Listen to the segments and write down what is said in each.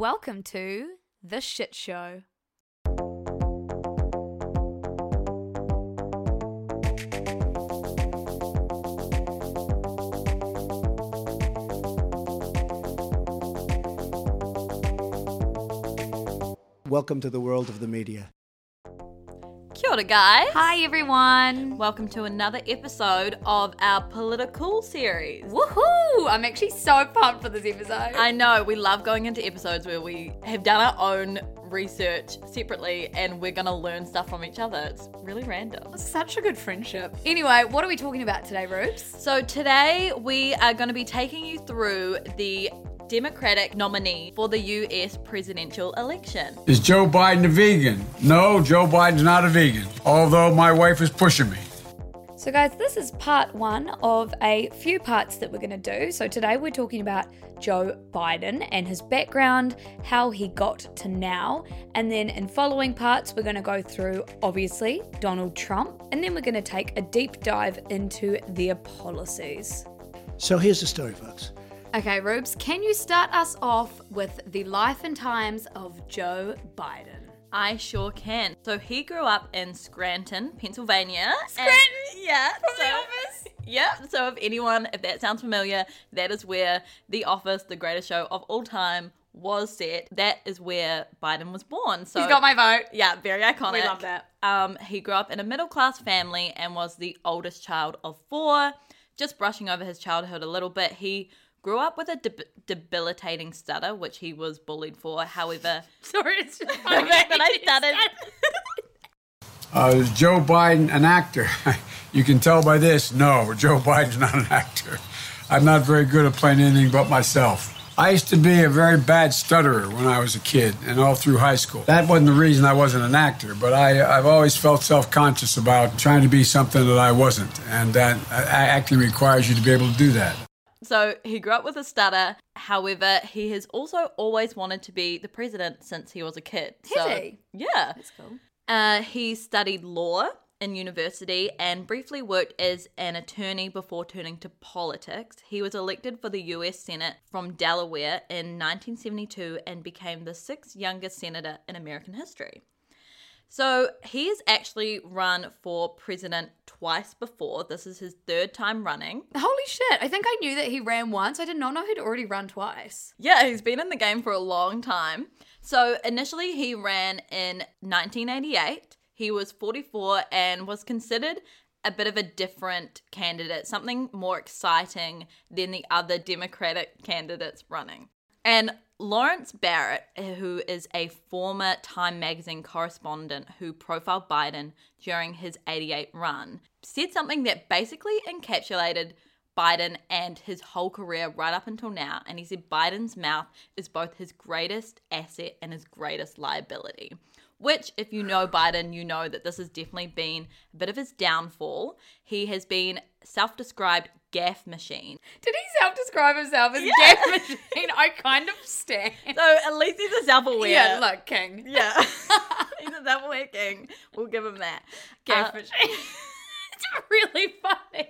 Welcome to The Shit Show. Welcome to the world of the media. Kia ora, guys. Hi, everyone. Welcome to another episode of our political series. Woohoo! I'm actually so pumped for this episode. I know we love going into episodes where we have done our own research separately and we're gonna learn stuff from each other. It's really random. Such a good friendship. Anyway, what are we talking about today, Rubes? So today we are going to be taking you through the Democratic nominee for the US presidential election. Is Joe Biden a vegan? No, Joe Biden's not a vegan, although my wife is pushing me. So, guys, this is part one of a few parts that we're going to do. So, today we're talking about Joe Biden and his background, how he got to now. And then in following parts, we're going to go through, obviously, Donald Trump. And then we're going to take a deep dive into their policies. So here's the story, folks. Okay, Rubes, can you start us off with the life and times of Joe Biden? I sure can. So he grew up in Scranton, Pennsylvania. Scranton? And- yeah. From The so- Office? Yep. So if anyone, if that sounds familiar, that is where The Office, the greatest show of all time, was set. That is where Biden was born. So He's got my vote. yeah, very iconic. We love that. Um, he grew up in a middle class family and was the oldest child of four. Just brushing over his childhood a little bit, he grew up with a deb- debilitating stutter, which he was bullied for. However, Sorry, it's just the fact that I stuttered. Uh, is Joe Biden an actor? you can tell by this. No, Joe Biden's not an actor. I'm not very good at playing anything but myself. I used to be a very bad stutterer when I was a kid and all through high school. That wasn't the reason I wasn't an actor, but I, I've always felt self conscious about trying to be something that I wasn't. And that uh, acting requires you to be able to do that. So he grew up with a stutter. However, he has also always wanted to be the president since he was a kid. Has so, he? Yeah. That's cool. Uh, he studied law in university and briefly worked as an attorney before turning to politics. He was elected for the US Senate from Delaware in 1972 and became the sixth youngest senator in American history. So he has actually run for president twice before. This is his third time running. Holy shit. I think I knew that he ran once. I did not know he'd already run twice. Yeah, he's been in the game for a long time. So initially, he ran in 1988. He was 44 and was considered a bit of a different candidate, something more exciting than the other Democratic candidates running. And Laurence Barrett, who is a former Time magazine correspondent who profiled Biden during his 88 run, said something that basically encapsulated Biden and his whole career right up until now. And he said Biden's mouth is both his greatest asset and his greatest liability. Which, if you know Biden, you know that this has definitely been a bit of his downfall. He has been self described gaffe machine. Did he self describe himself as Yeah. Gaffe Machine? I kind of stand. So at least he's a self aware. Yeah, look, King. Yeah. he's a self aware king. We'll give him that. Gaffe Uh, Machine. it's really funny.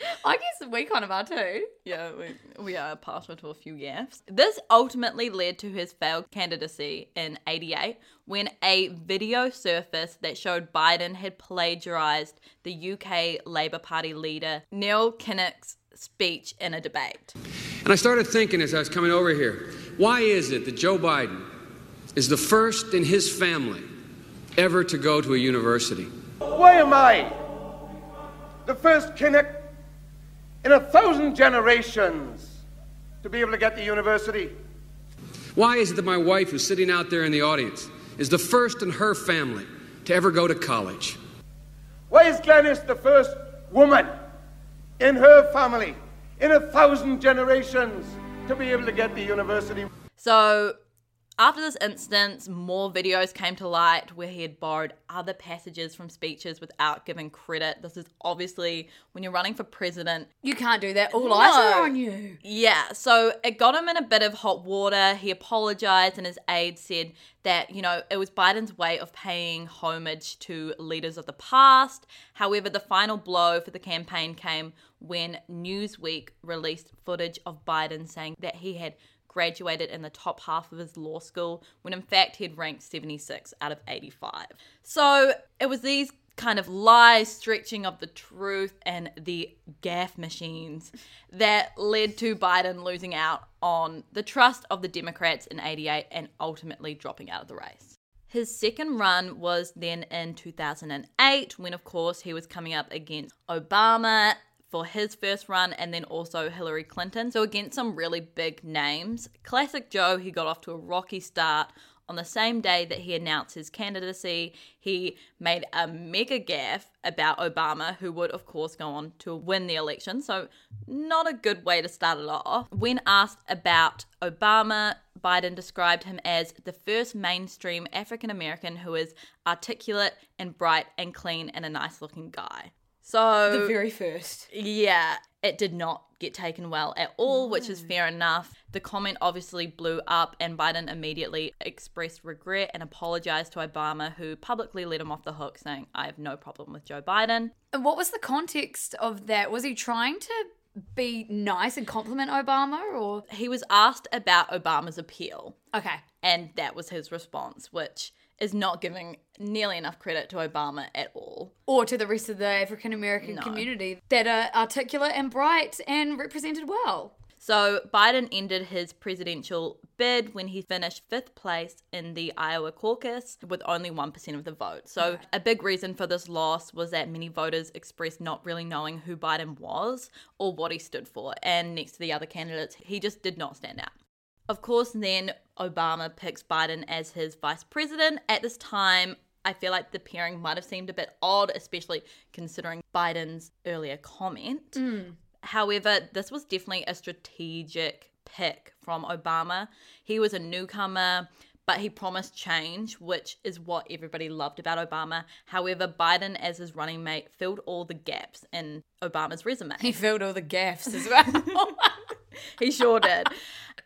I guess we kind of are too. Yeah, we, we are partial to a few gaffes. This ultimately led to his failed candidacy in 88 when a video surfaced that showed Biden had plagiarized the UK Labour Party leader Neil Kinnock's speech in a debate. And I started thinking as I was coming over here, why is it that Joe Biden is the first in his family ever to go to a university? Why am I the first Kinnock in a thousand generations to be able to get to university? Why is it that my wife, who's sitting out there in the audience, is the first in her family to ever go to college? Why is Glenys the first woman in her family in a thousand generations to be able to get the university. So, after this instance, more videos came to light where he had borrowed other passages from speeches without giving credit. This is obviously when you're running for president. You can't do that. All eyes No. are on you. Yeah, so it got him in a bit of hot water. He apologized, and his aide said that, you know, it was Biden's way of paying homage to leaders of the past. However, the final blow for the campaign came when Newsweek released footage of Biden saying that he had graduated in the top half of his law school when in fact he'd ranked 76 out of 85. So it was these kind of lies, stretching of the truth, and the gaffe machines that led to Biden losing out on the trust of the Democrats in 88 and ultimately dropping out of the race. His second run was then in 2008, when, of course, he was coming up against Obama for his first run and then also Hillary Clinton. So, against some really big names. Classic Joe, he got off to a rocky start. On the same day that he announced his candidacy, he made a mega gaffe about Obama, who would, of course, go on to win the election. So, not a good way to start it off. When asked about Obama, Biden described him as the first mainstream African American who is articulate and bright and clean and a nice looking guy. So, The very first. yeah, it did not get taken well at all, which is fair enough. The comment obviously blew up, and Biden immediately expressed regret and apologized to Obama, who publicly let him off the hook, saying, I have no problem with Joe Biden. And what was the context of that? Was he trying to be nice and compliment Obama or He was asked about Obama's appeal, Okay. and that was his response, which is not giving nearly enough credit to Obama at all. Or to the rest of the African American No. community that are articulate and bright and represented well. So Biden ended his presidential bid when he finished fifth place in the Iowa caucus with only 1% of the vote. So a big reason for this loss was that many voters expressed not really knowing who Biden was or what he stood for. And next to the other candidates, he just did not stand out. Of course, then Obama picks Biden as his vice president. At this time, I feel like the pairing might have seemed a bit odd, especially considering Biden's earlier comment. Mm. However, this was definitely a strategic pick from Obama. He was a newcomer, but he promised change, which is what everybody loved about Obama. However, Biden, as his running mate, filled all the gaps in Obama's resume. He filled all the gaps as well. he sure did.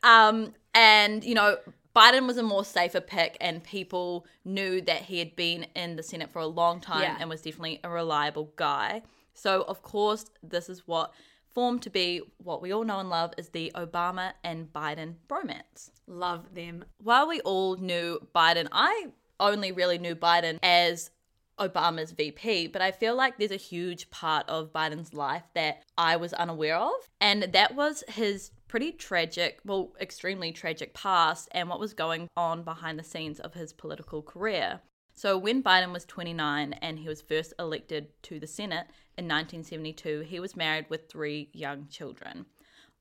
Um, and, you know, Biden was a more safer pick, and people knew that he had been in the Senate for a long time Yeah. and was definitely a reliable guy. So, of course, this is what formed to be what we all know and love is the Obama and Biden bromance. Love them. While we all knew Biden, I only really knew Biden as Obama's VP, but I feel like there's a huge part of Biden's life that I was unaware of, and that was his pretty tragic, well, extremely tragic past and what was going on behind the scenes of his political career. So, when Biden was 29 and he was first elected to the Senate in 1972, he was married with three young children.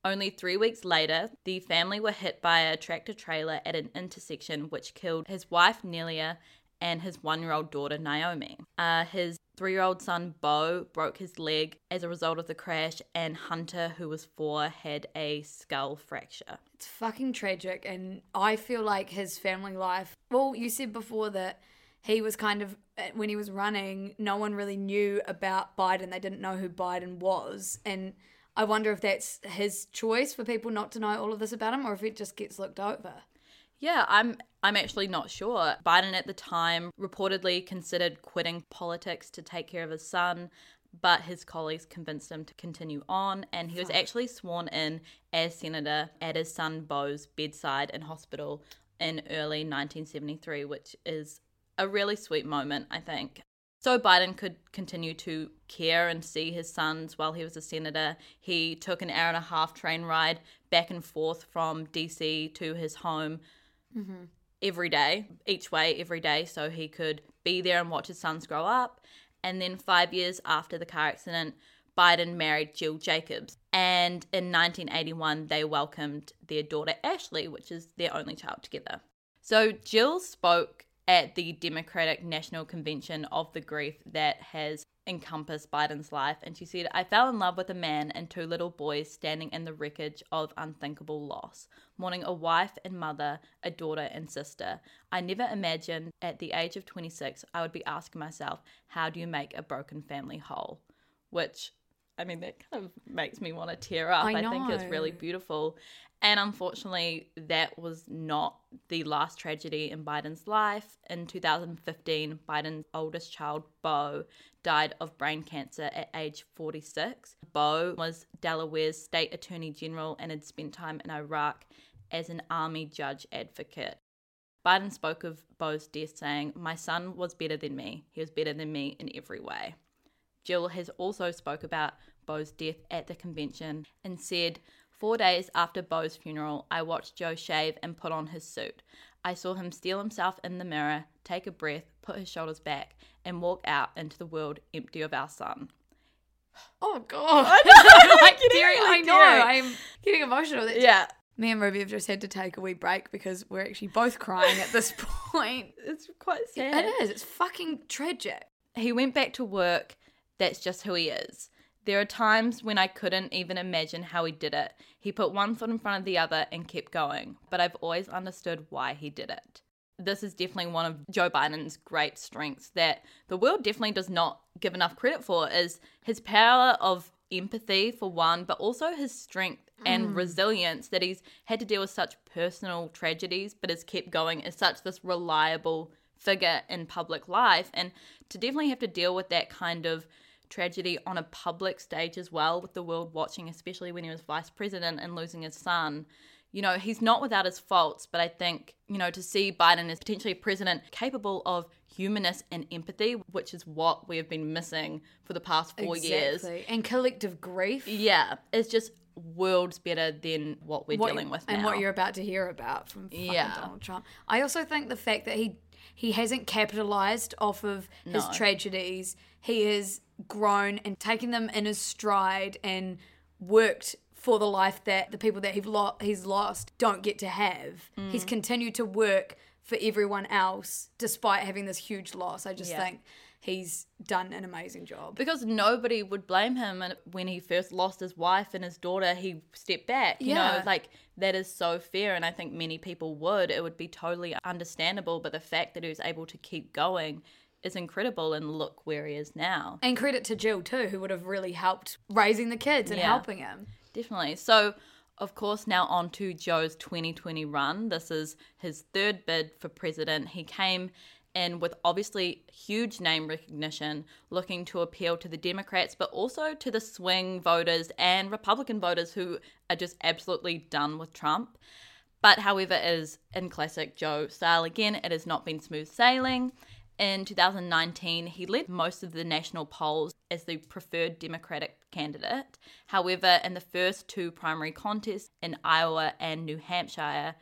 Only three weeks later, the family were hit by a tractor trailer at an intersection, which killed his wife, Neilia, and his one year old daughter, Naomi. Uh, his three year old son, Bo, broke his leg as a result of the crash, and Hunter, who was four, had a skull fracture. It's fucking tragic. And I feel like his family life. Well, you said before that he was kind of, uh, when he was running, no one really knew about Biden. They didn't know who Biden was. And I wonder if that's his choice for people not to know all of this about him or if it just gets looked over. Yeah, I'm I'm actually not sure. Biden at the time reportedly considered quitting politics to take care of his son, but his colleagues convinced him to continue on and he was actually sworn in as senator at his son Bo's bedside in hospital in early 1973, which is a really sweet moment, I think. So Biden could continue to care and see his sons while he was a senator. He took an hour and a half train ride back and forth from DC to his home Mm-hmm. every day, each way every day, so he could be there and watch his sons grow up. And then five years after the car accident, Biden married Jill Jacobs. And in 1981, they welcomed their daughter Ashley, which is their only child together. So Jill spoke at the Democratic National Convention of the grief that has encompass Biden's life. And she said, I fell in love with a man and two little boys standing in the wreckage of unthinkable loss, mourning a wife and mother, a daughter and sister. I never imagined at the age of 26 I would be asking myself, how do you make a broken family whole? Which I mean, that kind of makes me want to tear up. I I, think it's really beautiful. And unfortunately, that was not the last tragedy in Biden's life. In 2015, Biden's oldest child, Bo, died of brain cancer at age 46. Bo was Delaware's state attorney general and had spent time in Iraq as an army judge advocate. Biden spoke of Bo's death saying, My son was better than me. He was better than me in every way. Jill has also spoke about Bo's death at the convention and said, Four days after Bo's funeral, I watched Joe shave and put on his suit. I saw him steel himself in the mirror, take a breath, put his shoulders back, and walk out into the world empty of our son. Oh god. I know, like getting teary, really I know. I'm getting emotional. That Yeah, Me and Ruby have just had to take a wee break because we're actually both crying at this point. it's quite sad. It is. It's fucking tragic. he went back to work. That's just who he is. There are times when I couldn't even imagine how he did it. He put one foot in front of the other and kept going, but I've always understood why he did it. This is definitely one of Joe Biden's great strengths that the world definitely does not give enough credit for is his power of empathy for one, but also his strength and hmm. resilience that he's had to deal with such personal tragedies but has kept going as such this reliable figure in public life and to definitely have to deal with that kind of tragedy on a public stage as well with the world watching especially when he was vice president and losing his son you know he's not without his faults but i think you know to see biden as potentially a president capable of humanness and empathy which is what we have been missing for the past four years Exactly. And collective grief. yeah it's just worlds better than what we're what- dealing with now and what you're about to hear about from fucking Yeah. Donald Trump. I also think the fact that he he hasn't capitalized off of his No. tragedies. He has grown and taken them in his stride and worked for the life that the people that he've lo- he's lost don't get to have. Mm. He's continued to work for everyone else despite having this huge loss. I just Yeah. think he's done an amazing job. because nobody would blame him and when he first lost his wife and his daughter he stepped back you Yeah. know like that is so fair and i think many people would it would be totally understandable but the fact that he was able to keep going is incredible and look where he is now And credit to Jill too, who would have really helped raising the kids and Yeah. helping him. Definitely. So, of course, now on to Joe's 2020 run. This is his third bid for president. He came in with obviously huge name recognition, looking to appeal to the Democrats, but also to the swing voters and Republican voters who are just absolutely done with Trump. But however, is in classic Joe style again, it has not been smooth sailing. In 2019, he led most of the national polls as the preferred Democratic candidate. However, in the first two primary contests in Iowa and New Hampshire,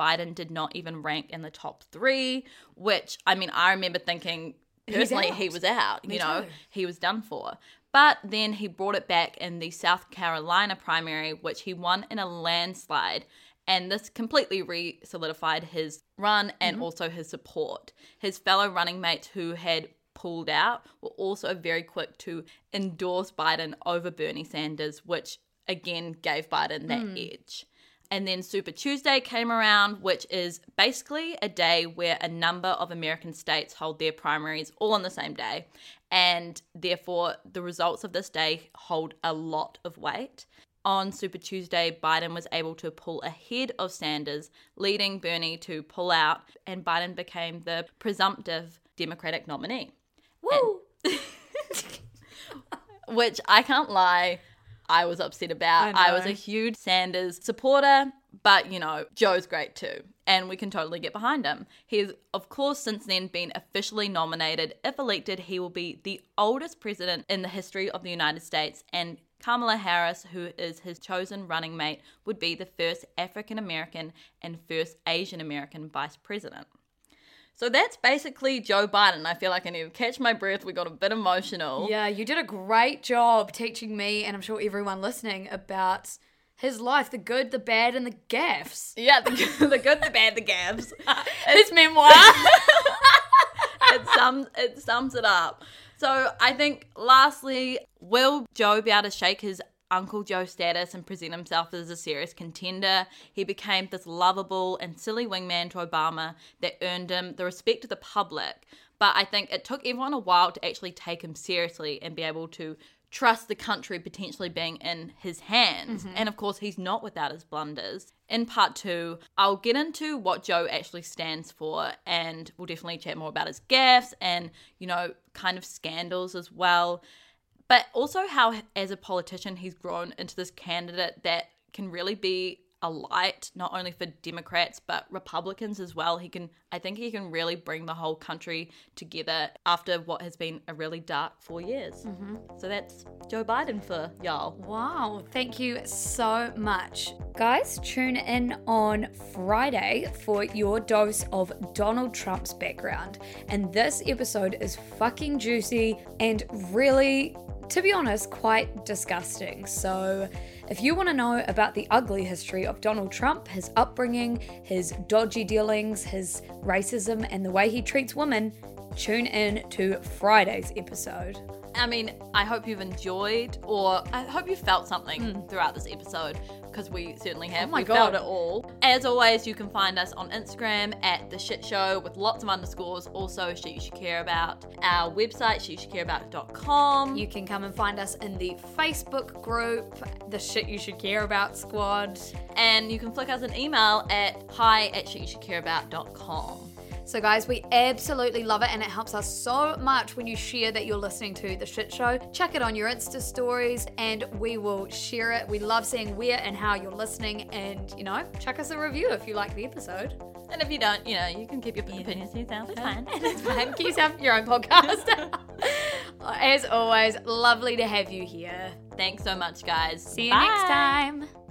Biden did not even rank in the top three, which, I mean, I remember thinking personally he was out, Me you know, too. he was done for. But then he brought it back in the South Carolina primary, which he won in a landslide. And this completely re solidified his run and mm-hmm. also his support. His fellow running mates who had pulled out were also very quick to endorse Biden over Bernie Sanders, which again gave Biden that hmm. edge. And then Super Tuesday came around, which is basically a day where a number of American states hold their primaries all on the same day. And therefore, the results of this day hold a lot of weight. On Super Tuesday, Biden was able to pull ahead of Sanders, leading Bernie to pull out, and Biden became the presumptive Democratic nominee. Woo! which I can't lie, I was upset about. I I, was a huge Sanders supporter, but you know, Joe's great too, and we can totally get behind him. He's, of course, since then been officially nominated. If elected, he will be the oldest president in the history of the United States, and Kamala Harris, who is his chosen running mate, would be the first African American and first Asian American vice president. So that's basically Joe Biden. I feel like I need to catch my breath. We got a bit emotional. Yeah, you did a great job teaching me, and I'm sure everyone listening, about his life the good, the bad, and the gaffes. Yeah, the, good- the good, the bad, the gaps. His memoir. it sums it sums it up. So I think lastly, will Joe be able to shake his Uncle Joe status and present himself as a serious contender? He became this lovable and silly wingman to Obama that earned him the respect of the public. But I think it took everyone a while to actually take him seriously and be able to trust the country potentially being in his hands. Mm-hmm. And of course, he's not without his blunders. In part two, I'll get into what Joe actually stands for, and we'll definitely chat more about his gaffes and, you know, kind of scandals as well. But also how, as a politician, he's grown into this candidate that can really be a light, not only for Democrats, but Republicans as well. He can, I think he can really bring the whole country together after what has been a really dark four years. Mm-hmm. So that's Joe Biden for y'all. Wow, thank you so much. Guys, tune in on Friday for your dose of Donald Trump's background. And this episode is fucking juicy and really, to be honest, quite disgusting. So, if you want to know about the ugly history of Donald Trump, his upbringing, his dodgy dealings, his racism, and the way he treats women, tune in to Friday's episode. I mean, I hope you've enjoyed, or I hope you felt something hmm. throughout this episode, because we certainly have. Hmm. Oh my we felt God. it all. As always, you can find us on Instagram at the Shit Show with lots of underscores. Also, shit you should care about. Our website, shityoushouldcareabout.com. You can come and find us in the Facebook group, the Shit You Should Care About Squad. and you can flick us an email at hi at shityoushouldcareabout.com. So, guys, we absolutely love it, and it helps us so much when you share that you're listening to the shit show. Check it on your Insta stories, and we will share it. We love seeing where and how you're listening, and you know, check us a review if you like the episode. And if you don't, you know, you can keep your opinions to yourself. It's fine. That's fine. Keep yourself your own podcast. As always, lovely to have you here. Thanks so much, guys. See you Bye. next time.